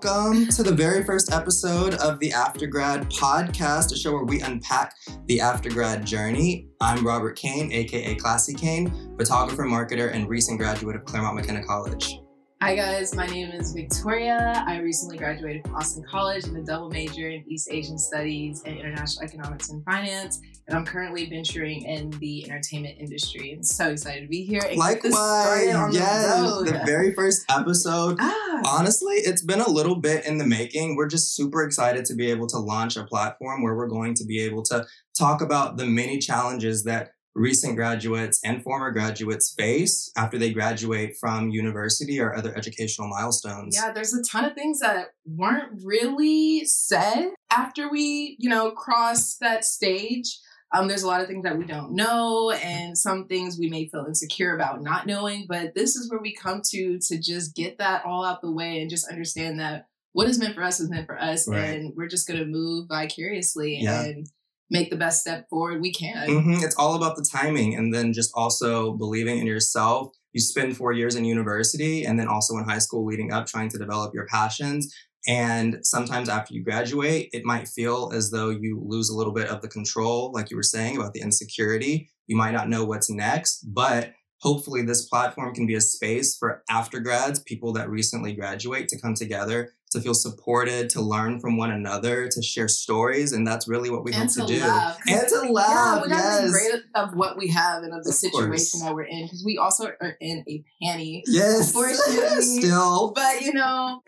Welcome to the very first episode of the Aftergrad podcast, a show where we unpack the aftergrad journey. I'm Robert Cain, aka Classy Cain, photographer, marketer, and recent graduate of Claremont McKenna College. Hi guys, my name is Victoria. I recently graduated from Austin College in a double major in East Asian Studies and International Economics and Finance, and I'm currently venturing in the entertainment industry. I'm so excited to be here. And Likewise, yes, the, the, very first episode. Ah. Honestly, it's been a little bit in the making. We're just super excited to be able to launch a platform where we're going to be able to talk about the many challenges that recent graduates and former graduates face after they graduate from university or other educational milestones. Yeah, there's a ton of things that weren't really said after we, you know, cross that stage. Um, there's a lot of things that we don't know, and some things we may feel insecure about not knowing. But this is where we come to to just get that all out the way and just understand that what is meant for us is meant for us, right. and we're just gonna move vicariously yeah. and make the best step forward we can. Mm-hmm. It's all about the timing and then just also believing in yourself. You spend four years in university and then also in high school leading up trying to develop your passions. And sometimes after you graduate, it might feel as though you lose a little bit of the control, like you were saying about the insecurity. You might not know what's next, but hopefully this platform can be a space for after grads, people that recently graduate to come together to feel supported, to learn from one another, to share stories, and that's really what we and hope to, to do. Laugh. And to laugh. Yeah, yes. great of what we have and of the of situation course. that we're in because we also are in a panty. Yes. Unfortunately. Still. But you know.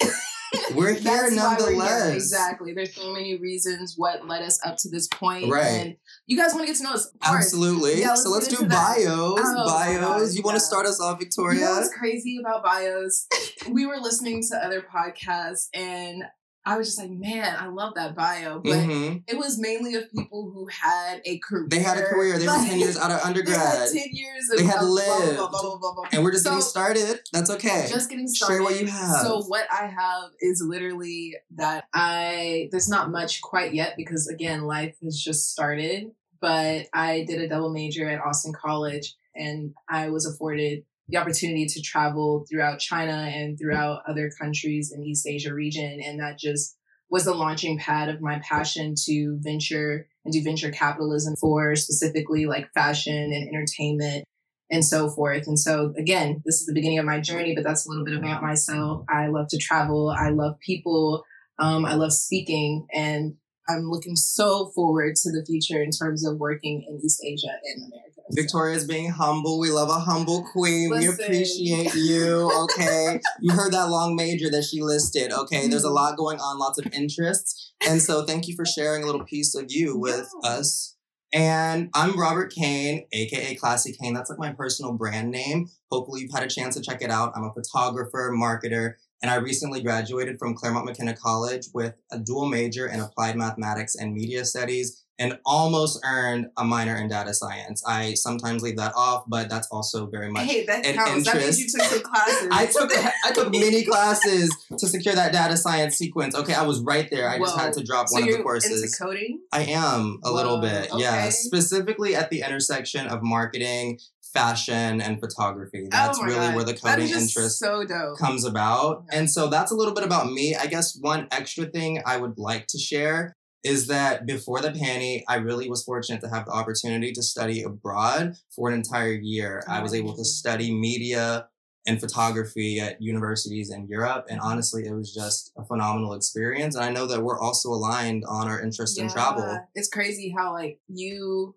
We're here why we're here. nonetheless. Exactly. There's so many reasons what led us up to this point. Right. And you guys want to get to know us. Absolutely. Yeah, so let's let's do bios. Oh, bios. You want to start us off, Victoria? You know what's crazy about bios? we were listening to other podcasts and I was just like, man, I love that bio. But Mhm. it was mainly of people who had a career. They had a career. They were 10 years out of They had undergrad. 10 years of They had lived. blah, blah, blah. And we're just So- getting started. That's okay. just getting started. Share what you have. So what I have is literally that I there's not much quite yet because again life has just started. But I did a double major at Austin College and I was afforded the opportunity to travel throughout China and throughout other countries in East Asia region, and that just was the launching pad of my passion to venture and do venture capitalism for specifically like fashion and entertainment and so forth. And so, again, this is the beginning of my journey, but that's a little bit about myself. I love to travel. I love people. Um, I love speaking. And I'm looking so forward to the future in terms of working in East Asia and America. Victoria's being humble. We love a humble queen. we appreciate you. Okay. you heard that long major that she listed. Okay. There's a Mhm. lot going on, lots of interests. And so thank you for sharing a little piece of you with Yeah. us. And I'm Robert Cain, aka Classy Cain. That's like my personal brand name. Hopefully you've had a chance to check it out. I'm a photographer, marketer, and I recently graduated from Claremont McKenna College with a dual major in applied mathematics and media studies and almost earned a minor in data science. I sometimes leave that off, but that's also very much. Hey, that an counts. That means you interest. took some classes. I took I took many classes to secure that data science sequence. Okay, I was right there. I just had to drop so one of the courses. into coding? I am a little bit, okay. yeah. Specifically at the intersection of marketing, fashion, and photography. Oh that's oh really God. where the coding interest so dope. comes about. Yeah. And so that's a little bit about me. I guess one extra thing I would like to share is that before the panty, I really was fortunate to have the opportunity to study abroad for an entire year. I was able to study media and photography at universities in Europe. And honestly, it was just a phenomenal experience. And I know that we're also aligned on our interest in travel. It's crazy how like you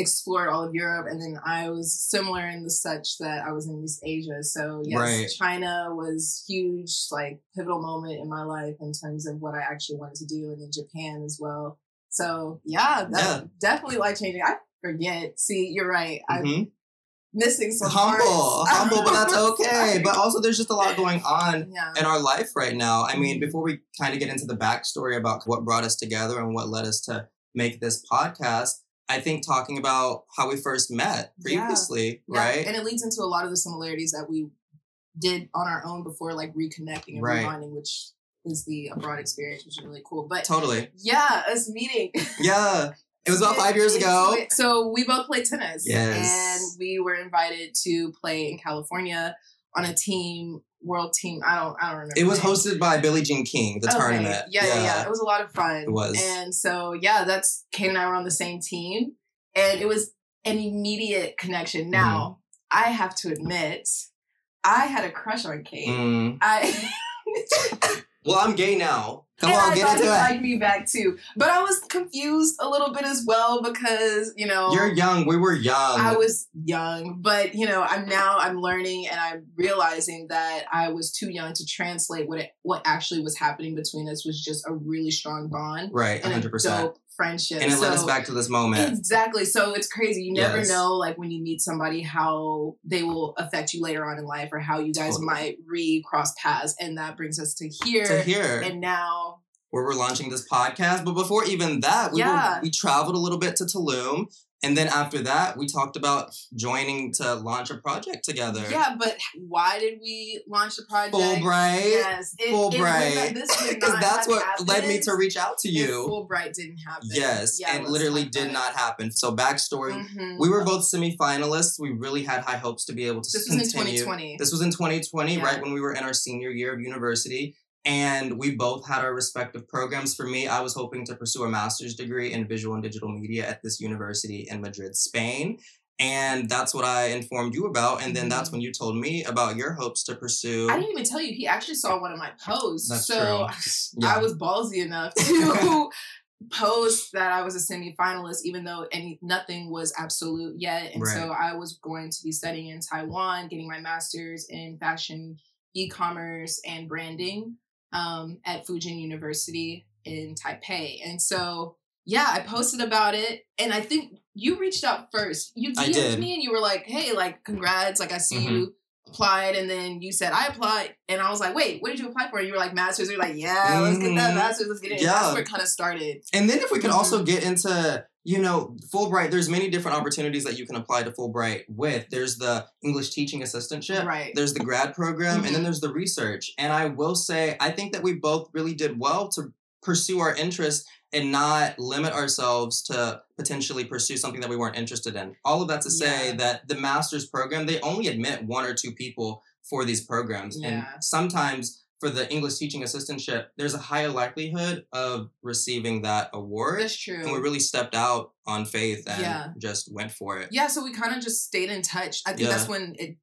explored all of Europe and then I was similar in the such that I was in East Asia. So yes, Right. China was huge, like pivotal moment in my life in terms of what I actually wanted to do and then Japan as well. So yeah, Yeah. definitely life changing. I forget. See, you're right. I'm Mhm. missing some Humble, parts. humble, but that's okay. But also, there's just a lot going on yeah. in our life right now. I mean, Mhm. before we kind of get into the backstory about what brought us together and what led us to make this podcast, I think talking about how we first met previously, Yeah, right? And it leads into a lot of the similarities that we did on our own before, like reconnecting and Right. rebonding, which is the abroad experience, which is really cool. But totally. yeah, us meeting. Yeah. It was about five years ago. So we both played tennis. Yes. And we were invited to play in California on a team world team. I don't. I don't remember. It was hosted by Billie Jean King, the Okay. tournament. Yeah, yeah, yeah. It was a lot of fun. It was. And so yeah, that's Kate and I were on the same team, and it was an immediate connection. Mm-hmm. Now I have to admit, I had a crush on Kate. Mm. I. Well, I'm gay now. Come and on, I get into it. liked me back too, but I was confused a little bit as well because you know You're young. We were young. I was young, but you know, I'm now I'm learning and I'm realizing that I was too young to translate what it what actually was happening between us was just a really strong bond right, and 100%. a dope friendship. and it led us back to this moment. Exactly. So it's crazy. You never Yes. know, like when you meet somebody, how they will affect you later on in life, or how you guys Totally. might recross paths. And that brings us to here. to here, And now, where we're launching this podcast. But before even that, we, Yeah. were, we traveled a little bit to Tulum. And then after that, we talked about joining to launch a project together. yeah. But why did we launch the project? Fulbright. Yes, it, Fulbright. not- this would Because that's what led me to reach out to you. Fulbright didn't happen. Yes, Yeah, and literally did not happen. So backstory. Mhm. we were both semifinalists. We really had high hopes to be able to This was in 2020. This was in 2020, Yeah. right when we were in our senior year of university. And we both had our respective programs. For me, I was hoping to pursue a master's degree in visual and digital media at this university in Madrid, Spain. And that's what I informed you about. And then that's Mhm. when you told me about your hopes to pursue. I didn't even tell you. He actually saw one of my posts. That's so true. I was ballsy enough to post that I was a semi-finalist, even though any nothing was absolute yet. And so I was going to be studying in Taiwan, getting my master's in fashion, e-commerce, and branding um, at Fu Jen University in Taipei. And so yeah, I posted about it, and I think you reached out first. You DM'd me, and you were like, "Hey, like, congrats! Like, I see Mhm. you." Applied and then you said I applied and I was like, wait, what did you apply for? And you were like masters. You're like, yeah, let's get that Mhm. masters, let's get it. Yeah. That's where it kind of started. And then if we could also get into, you know, Fulbright, there's many different opportunities that you can apply to Fulbright with. There's the English teaching assistantship. Right. There's the grad program and then Mhm. there's the research. And I will say, I think that we both really did well to pursue our interests and not limit ourselves to potentially pursue something that we weren't interested in. All of that to say Yeah. that the master's program, they only admit one or two people for these programs. Yeah. And sometimes for the English teaching assistantship, there's a higher likelihood of receiving that award. That's true. And we really stepped out on faith and Yeah. just went for it. yeah, so we kind of just stayed in touch. I think that's when it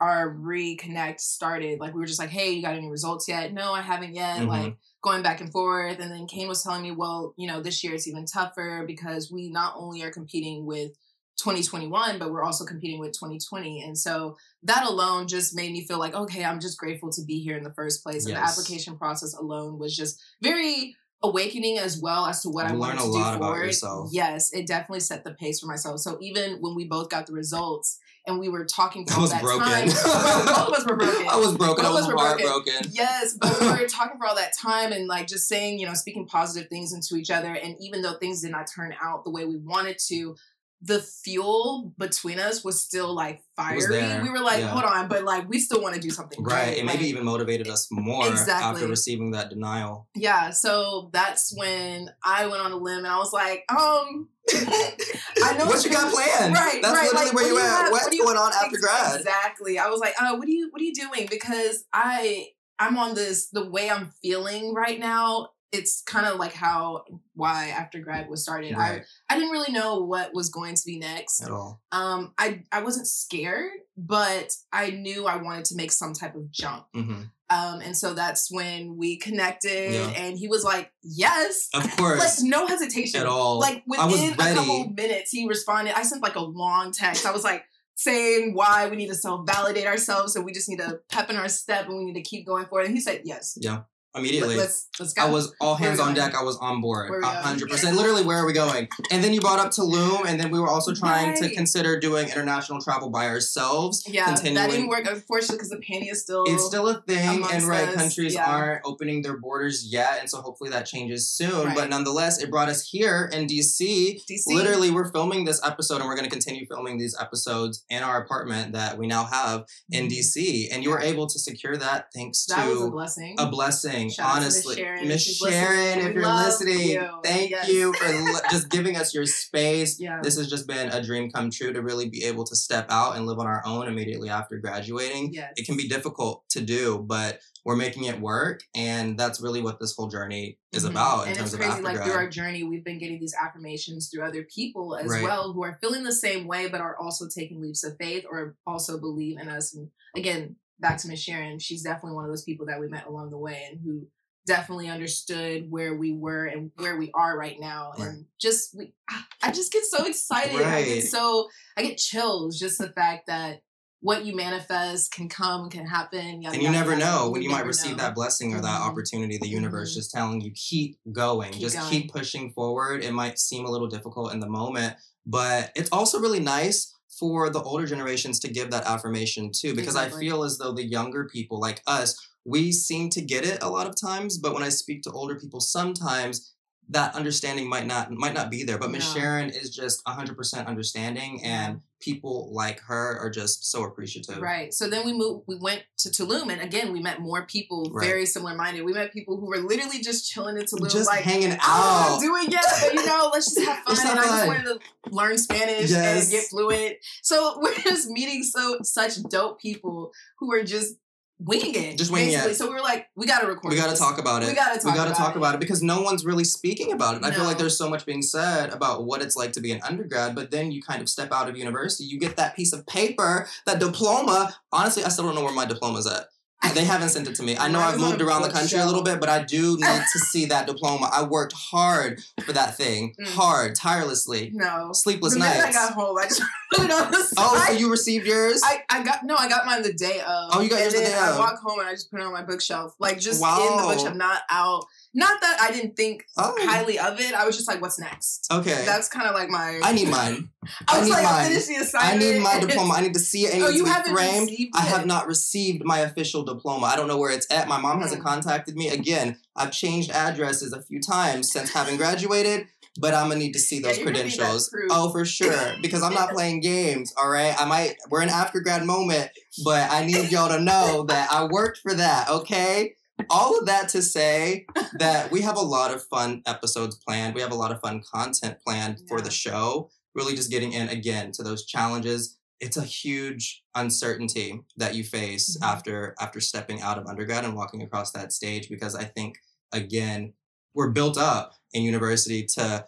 our reconnect started. Like we were just like, hey, you got any results yet? No, I haven't yet. Mhm. Like going back and forth. And then Cain was telling me, well, you know, this year it's even tougher because we not only are competing with 2021, but we're also competing with 2020. And so that alone just made me feel like, okay, I'm just grateful to be here in the first place. And the application process alone was just very awakening as well as to what I You wanted to a do about forward. yourself. Yes, it definitely set the pace for myself. So even when we both got the results and we were talking for I all was that broken. time, both of us were broken. I was broken. Both of was broken. heartbroken. Yes, but we were talking for all that time and like just saying, you know, speaking positive things into each other. And even though things did not turn out the way we wanted to, the fuel between us was still like fiery. We were like, yeah. hold on, but like we still want to do something Right. great. It maybe Like, even motivated us more after Exactly. receiving that denial. yeah. So that's when I went on a limb and I was like, um, I know what you got planned? Right, That's right. literally like, where you at. have- What's what going on after grad? Exactly. I was like, uh, what are you what are you doing? Because I I'm on this the way I'm feeling right now. It's kind of like how why after grad was started. Right. I I didn't really know what was going to be next. At all. Um, I I wasn't scared, but I knew I wanted to make some type of jump. hmm Um, and so that's when we connected, Yeah. and he was like, "Yes." Of course. Like no hesitation at all. like within a couple minutes he responded i sent like a long text i was like saying why we need to self-validate ourselves and we just need to pep in our step and we need to keep going forward and he said yes Immediately. Let, us let's go I was all hands on deck. I was on board. Where we A going? hundred percent. Literally, where are we going? And then you brought up Tulum, and then we were also trying to consider doing international travel by ourselves. yeah that didn't work unfortunately because the penny is still It's still a thing, and right, us, countries yeah. aren't opening their borders yet, and so hopefully that changes soon. Right. But nonetheless, it brought us here in DC. DC. Literally, we're filming this episode, and we're going to continue filming these episodes in our apartment that we now have in DC. And you were able to secure that thanks Mm-hmm. that was a to blessing a blessing. Blessing. Shout out to Miss Honestly, Miss Sharon, if you're listening, you. thank Yes. you for just giving us your space. Yeah. This has just been a dream come true to really be able to step out and live on our own immediately after graduating. Yes. It can be difficult to do, but we're making it work, and that's really what this whole journey is Mhm. about in and terms it's of crazy like grad. through our journey we've been getting these affirmations through other people as Right. well who are feeling the same way but are also taking leaps of faith or also believe in us and again back to miss sharon she's definitely one of those people that we met along the way and who definitely understood where we were and where we are right now Right. and just we i just get so excited i get so i get chills just the fact that what you manifest can come can happen yada, and you never yada. know You when you might receive know. that blessing or that Mhm. opportunity the universe Mhm. just telling you keep going Keep just going. keep pushing forward it might seem a little difficult in the moment but it's also really nice for the older generations to give that affirmation too because i feel as though the younger people like us we seem to get it a lot of times but when i speak to older people sometimes that understanding might not might not be there but miss No. sharon is just 100% understanding and people like her are just so appreciative Right. So then we moved. We went to Tulum, and again, we met more people Right. very similar minded. We met people who were literally just chilling in Tulum, just like hanging "Ah, out doing yeah, but you know, let's just have fun. And I just wanted to learn Spanish Yes. and get fluent. So we're just meeting so such dope people who are just winging it, Just winging it. So we were like, we got to record. We got to talk about it. We gotta talk We got to talk it. about it because no one's really speaking about it. I feel like there's so much being said about what it's like to be an undergrad, but then you kind of step out of university, you get that piece of paper, that diploma. Honestly, I still don't know where my diploma's at. They haven't sent it to me. I know I've moved around the country a little bit, but I do need to see that diploma. I worked hard for that thing, Mm. hard, tirelessly, No. sleepless the minute I nights. got home, I just put it on the side. Oh, so you received yours? I, I got no, I got mine the day of. Oh, you got yours the day I walk home and I just put it on my bookshelf, like just in the bookshelf, not out. Not that I didn't think oh, highly of it. I was just like, what's next? okay. That's kind of like my. I need mine. I I was need like, mine. I finished the I need my diploma. I need to see it. It Oh, you to be haven't framed. I have not received my official diploma. I don't know where it's at. My mom hasn't Mm. contacted me. Again, I've changed addresses a few times since having graduated, but I'm gonna need to see those need that credentials. Oh, for sure. Because I'm not playing games, all right? I might we're in after grad moment, but I need y'all to know that I worked for that, okay? All of that to say that we have a lot of fun episodes planned. We have a lot of fun content planned for the show. Really just getting in again to those challenges. It's a huge uncertainty that you face Mhm. after after stepping out of undergrad and walking across that stage because I think again, we're built up in university to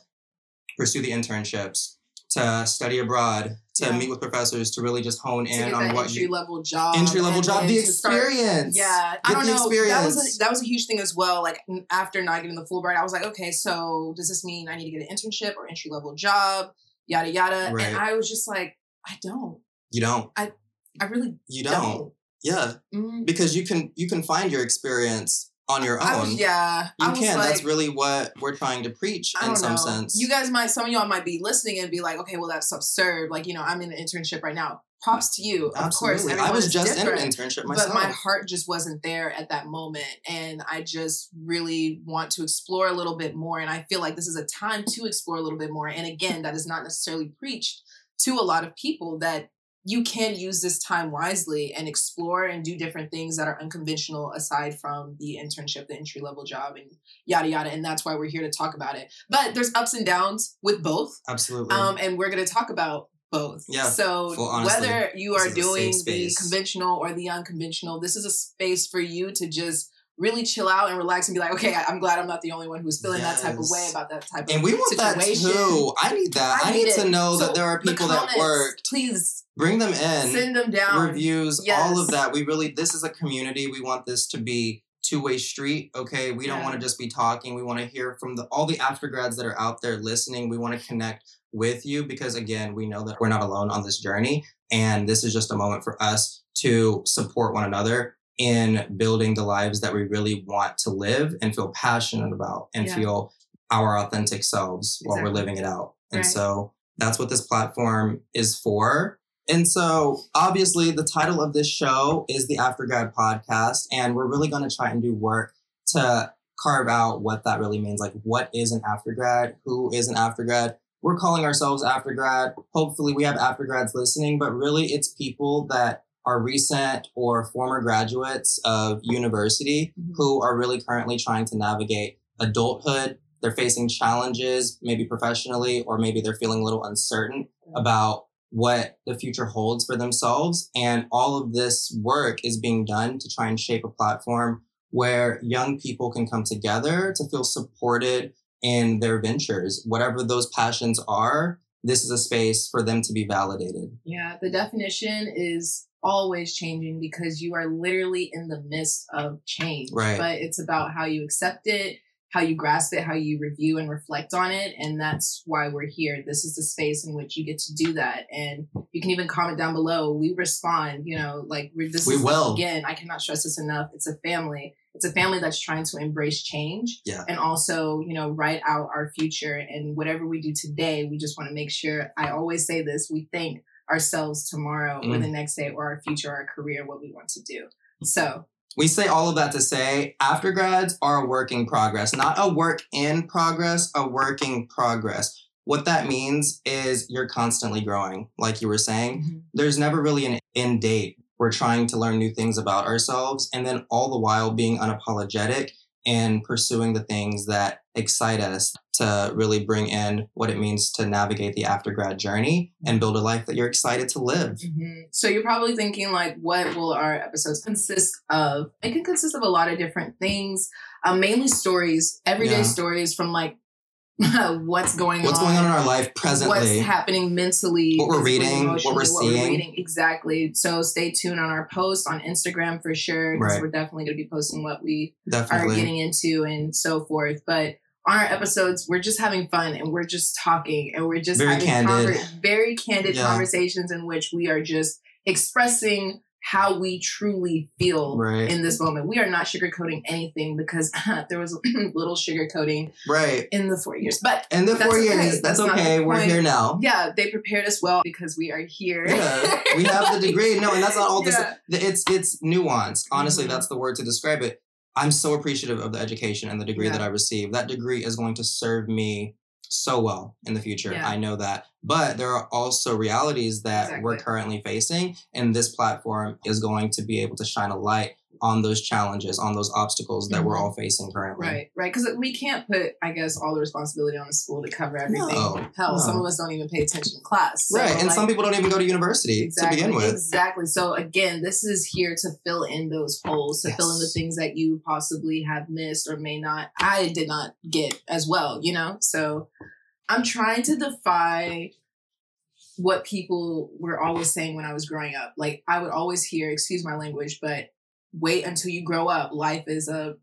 pursue the internships, to study abroad, to Yeah. meet with professors, to really just hone in get on what entry you level job. entry level job, the to start- experience. Yeah, I don't know. That was a, that was a huge thing as well. Like after not getting the Fulbright, I was like, okay, so does this mean I need to get an internship or entry level job? Yada yada. Right. And I was just like, I don't. You don't. I I really You don't. don't. Yeah, Mm. because you can you can find your experience on your own. was, yeah, you I can. like, That's really what we're trying to preach in some know. sense. You guys might, some of y'all might be listening and be like, okay, well, that's absurd. Like, you know, I'm in an internship right now. Props to you. Of course, Absolutely. I was just in an internship myself. But my heart just wasn't there at that moment. And I just really want to explore a little bit more. And I feel like this is a time to explore a little bit more. And again, that is not necessarily preached to a lot of people that you can use this time wisely and explore and do different things that are unconventional aside from the internship, the entry level job, and yada yada. And that's why we're here to talk about it. But there's ups and downs with both. Absolutely. Um, and we're going to talk about both. Yeah, So full- whether you are is a safe doing the conventional or the unconventional, this is a space for you to just really chill out and relax and be like, okay, I'm glad I'm not the only one who's feeling that type of way about that type of thing. and of we want that too. I need that. I, I need need to know So that there are the people that comments, worked. Please Bring them in. send them down. reviews, all of that. We really, this is a community. We want this to be two way street. Okay, we don't want to just be talking. We want to hear from the all the aftergrads that are out there listening. We want to connect with you because again, we know that we're not alone on this journey, and this is just a moment for us to support one another in building the lives that we really want to live and feel passionate about and Yeah. feel our authentic selves while we're living it out. And Right. so that's what this platform is for. And so, obviously, the title of this show is the Aftergrad Podcast, and we're really going to try and do work to carve out what that really means. Like, what is an aftergrad? Who is an aftergrad? We're calling ourselves aftergrad. Hopefully, we have aftergrads listening, but really, it's people that are recent or former graduates of university Mhm. who are really currently trying to navigate adulthood. They're facing challenges, maybe professionally, or maybe they're feeling a little uncertain about what the future holds for themselves. And all of this work is being done to try and shape a platform where young people can come together to feel supported in their ventures, whatever those passions are. This is a space for them to be validated. Yeah, the definition is always changing because you are literally in the midst of change. Right. But it's about how you accept it, how you grasp it, how you review and reflect on it. And that's why we're here. This is the space in which you get to do that. And you can even comment down below. We respond, you know, like we're, this We is, will. again, I cannot stress this enough. It's a family. It's a family that's trying to embrace change Yeah. and also, you know, write out our future. And whatever we do today, we just want to make sure, I always say this, we thank ourselves tomorrow or Mm. the next day or our future, our career, what we want to do. So, We say all of that to say aftergrads are a work in progress, not a work in progress, a working progress. What that means is you're constantly growing, like you were saying. There's never really an end date. We're trying to learn new things about ourselves and then all the while being unapologetic and pursuing the things that excite us to really bring in what it means to navigate the aftergrad journey and build a life that you're excited to live. Mhm. So you're probably thinking like, what will our episodes consist of? It can consist of a lot of different things, um, mainly stories, everyday Yeah. stories from like what's going What's on, going on in our life presently, what's happening mentally, What we're reading, what we're emotionally, seeing. reading. Exactly. So stay tuned on our posts on Instagram for sure, because Right. we're definitely going to be posting what we are getting into and so forth. But on our episodes, we're just having fun and we're just talking and we're just Very having candid. conver- very candid Yeah. conversations in which we are just expressing how we truly feel Right. in this moment. We are not sugarcoating anything because there was little sugarcoating right. in the four years. But And the four okay. years, that's, That's okay. We're point. here now. yeah, they prepared us well because we are here. Yeah, we have the degree. No, and that's not all this. Yeah. It's it's nuanced. Honestly, Mhm. that's the word to describe it. I'm so appreciative of the education and the degree Yeah. that I received. That degree is going to serve me so well in the future. Yeah. I know that. But there are also realities that we're currently facing, and this platform is going to be able to shine a light on those challenges, on those obstacles that we're Mhm. all facing currently. Right, right. Because we can't put, I guess, all the responsibility on the school to cover everything. No, Hell, some of us don't even pay attention to class. So, right. And like, some people don't even go to university exactly, to begin with. Exactly. So again, this is here to fill in those holes, to fill in the things that you possibly have missed or may not. I did not get as well, you know. So I'm trying to defy what people were always saying when I was growing up. Like I would always hear, excuse my language, but wait until you grow up. Life is a,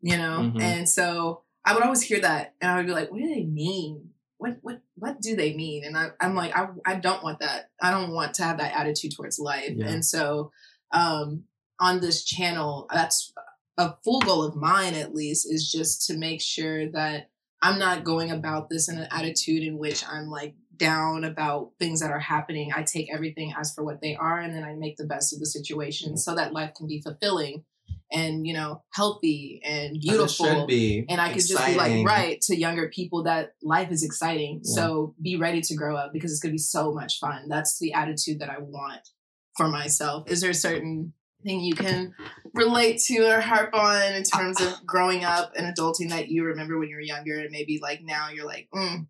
you know. Mhm. And so I would always hear that, and I would be like, what do they mean? What what what do they mean? And I, I'm like, I I don't want that. I don't want to have that attitude towards life. Yeah. And so, um, on this channel, that's a full goal of mine at least is just to make sure that I'm not going about this in an attitude in which I'm like down about things that are happening. I take everything as for what they are and then I make the best of the situation so that life can be fulfilling and, you know, healthy and beautiful. should be. And I could just be like, right to younger people that life is exciting. Yeah. So be ready to grow up because it's going to be so much fun. That's the attitude that I want for myself. Is there a certain thing you can relate to or harp on in terms of growing up and adulting that you remember when you were younger and maybe like now you're like, mm,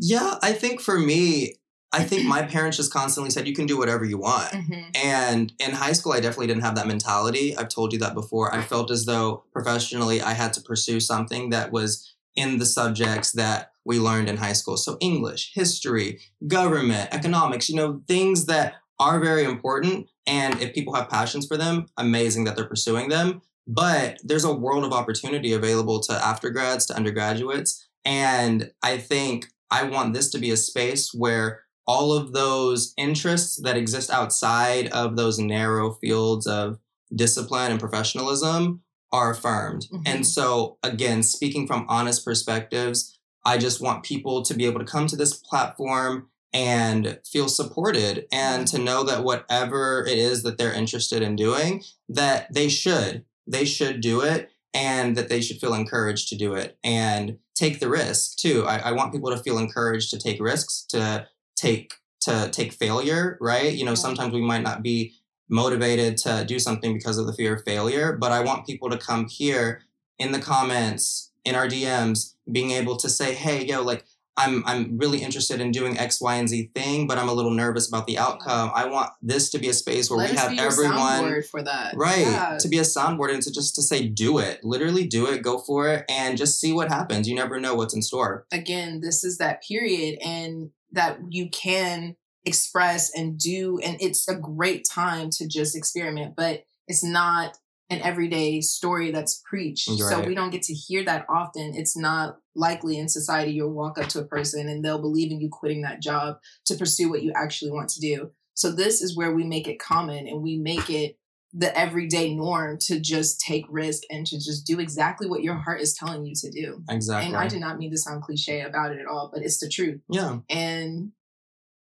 Yeah, I think for me, I think my parents just constantly said you can do whatever you want. mhm, And in high school, I definitely didn't have that mentality. I've told you that before. I felt as though professionally I had to pursue something that was in the subjects that we learned in high school. So, English, history, government, economics, you know, things that are very important. And if people have passions for them, amazing that they're pursuing them. But there's a world of opportunity available to aftergrads, to undergraduates. And I think I want this to be a space where all of those interests that exist outside of those narrow fields of discipline and professionalism are affirmed. Mhm. And so, again, speaking from honest perspectives, I just want people to be able to come to this platform and feel supported and to know that whatever it is that they're interested in doing, that they should. They should do it and that they should feel encouraged to do it and take the risk too. I, I want people to feel encouraged to take risks, to take to take failure, right? You know, sometimes we might not be motivated to do something because of the fear of failure. But I want people to come here in the comments, in our DMs, being able to say, hey, yo, like, I'm I'm really interested in doing X, Y, and Z thing, but I'm a little nervous about the outcome. I want this to be a space where Let we have be everyone for that. right Yeah. to be a soundboard and to just to say do it, literally do it, go for it, and just see what happens. You never know what's in store. again, this is that period and that you can express and do. And it's a great time to just experiment, but it's not an everyday story that's preached. You're So we don't get to hear that often. It's not likely in society you'll walk up to a person and they'll believe in you quitting that job to pursue what you actually want to do. So this is where we make it common and we make it the everyday norm to just take risk and to just do exactly what your heart is telling you to do. Exactly. And I do not mean to sound cliche about it at all, but it's the truth. yeah. And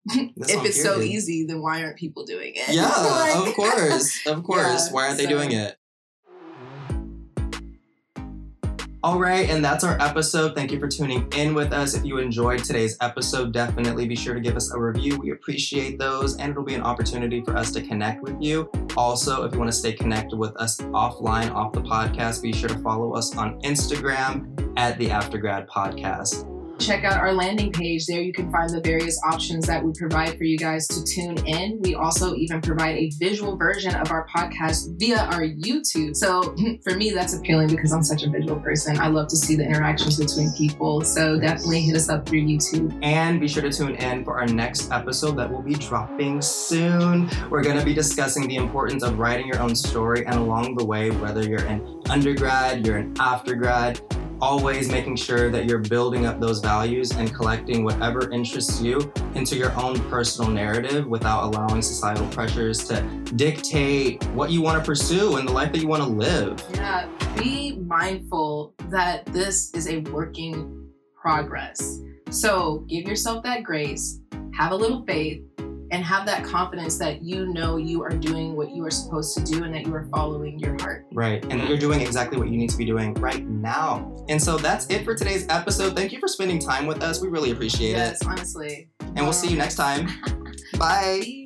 if it's so easy, then why aren't people doing it? Yeah, Like- of course. Of course. Yeah, Why aren't they doing it? All right, and that's our episode. Thank you for tuning in with us. If you enjoyed today's episode, definitely be sure to give us a review. We appreciate those, and it'll be an opportunity for us to connect with you. Also, if you want to stay connected with us offline, off the podcast, be sure to follow us on Instagram at the Aftergrad Podcast. Check out our landing page. There you can find the various options that we provide for you guys to tune in. We also even provide a visual version of our podcast via our YouTube. So for me, that's appealing because I'm such a visual person. I love to see the interactions between people. So definitely hit us up through YouTube. And be sure to tune in for our next episode that will be dropping soon. We're going to be discussing the importance of writing your own story, and along the way, whether you're an undergrad, you're an aftergrad, always making sure that you're building up those values and collecting whatever interests you into your own personal narrative without allowing societal pressures to dictate what you want to pursue and the life that you want to live. Yeah, be mindful that this is a working progress. So give yourself that grace, have a little faith, and have that confidence that you know you are doing what you are supposed to do and that you are following your heart. Right. And that you're doing exactly what you need to be doing right now. And so that's it for today's episode. Thank you for spending time with us. We really appreciate it. Yes, honestly. And we'll see you next time. Bye.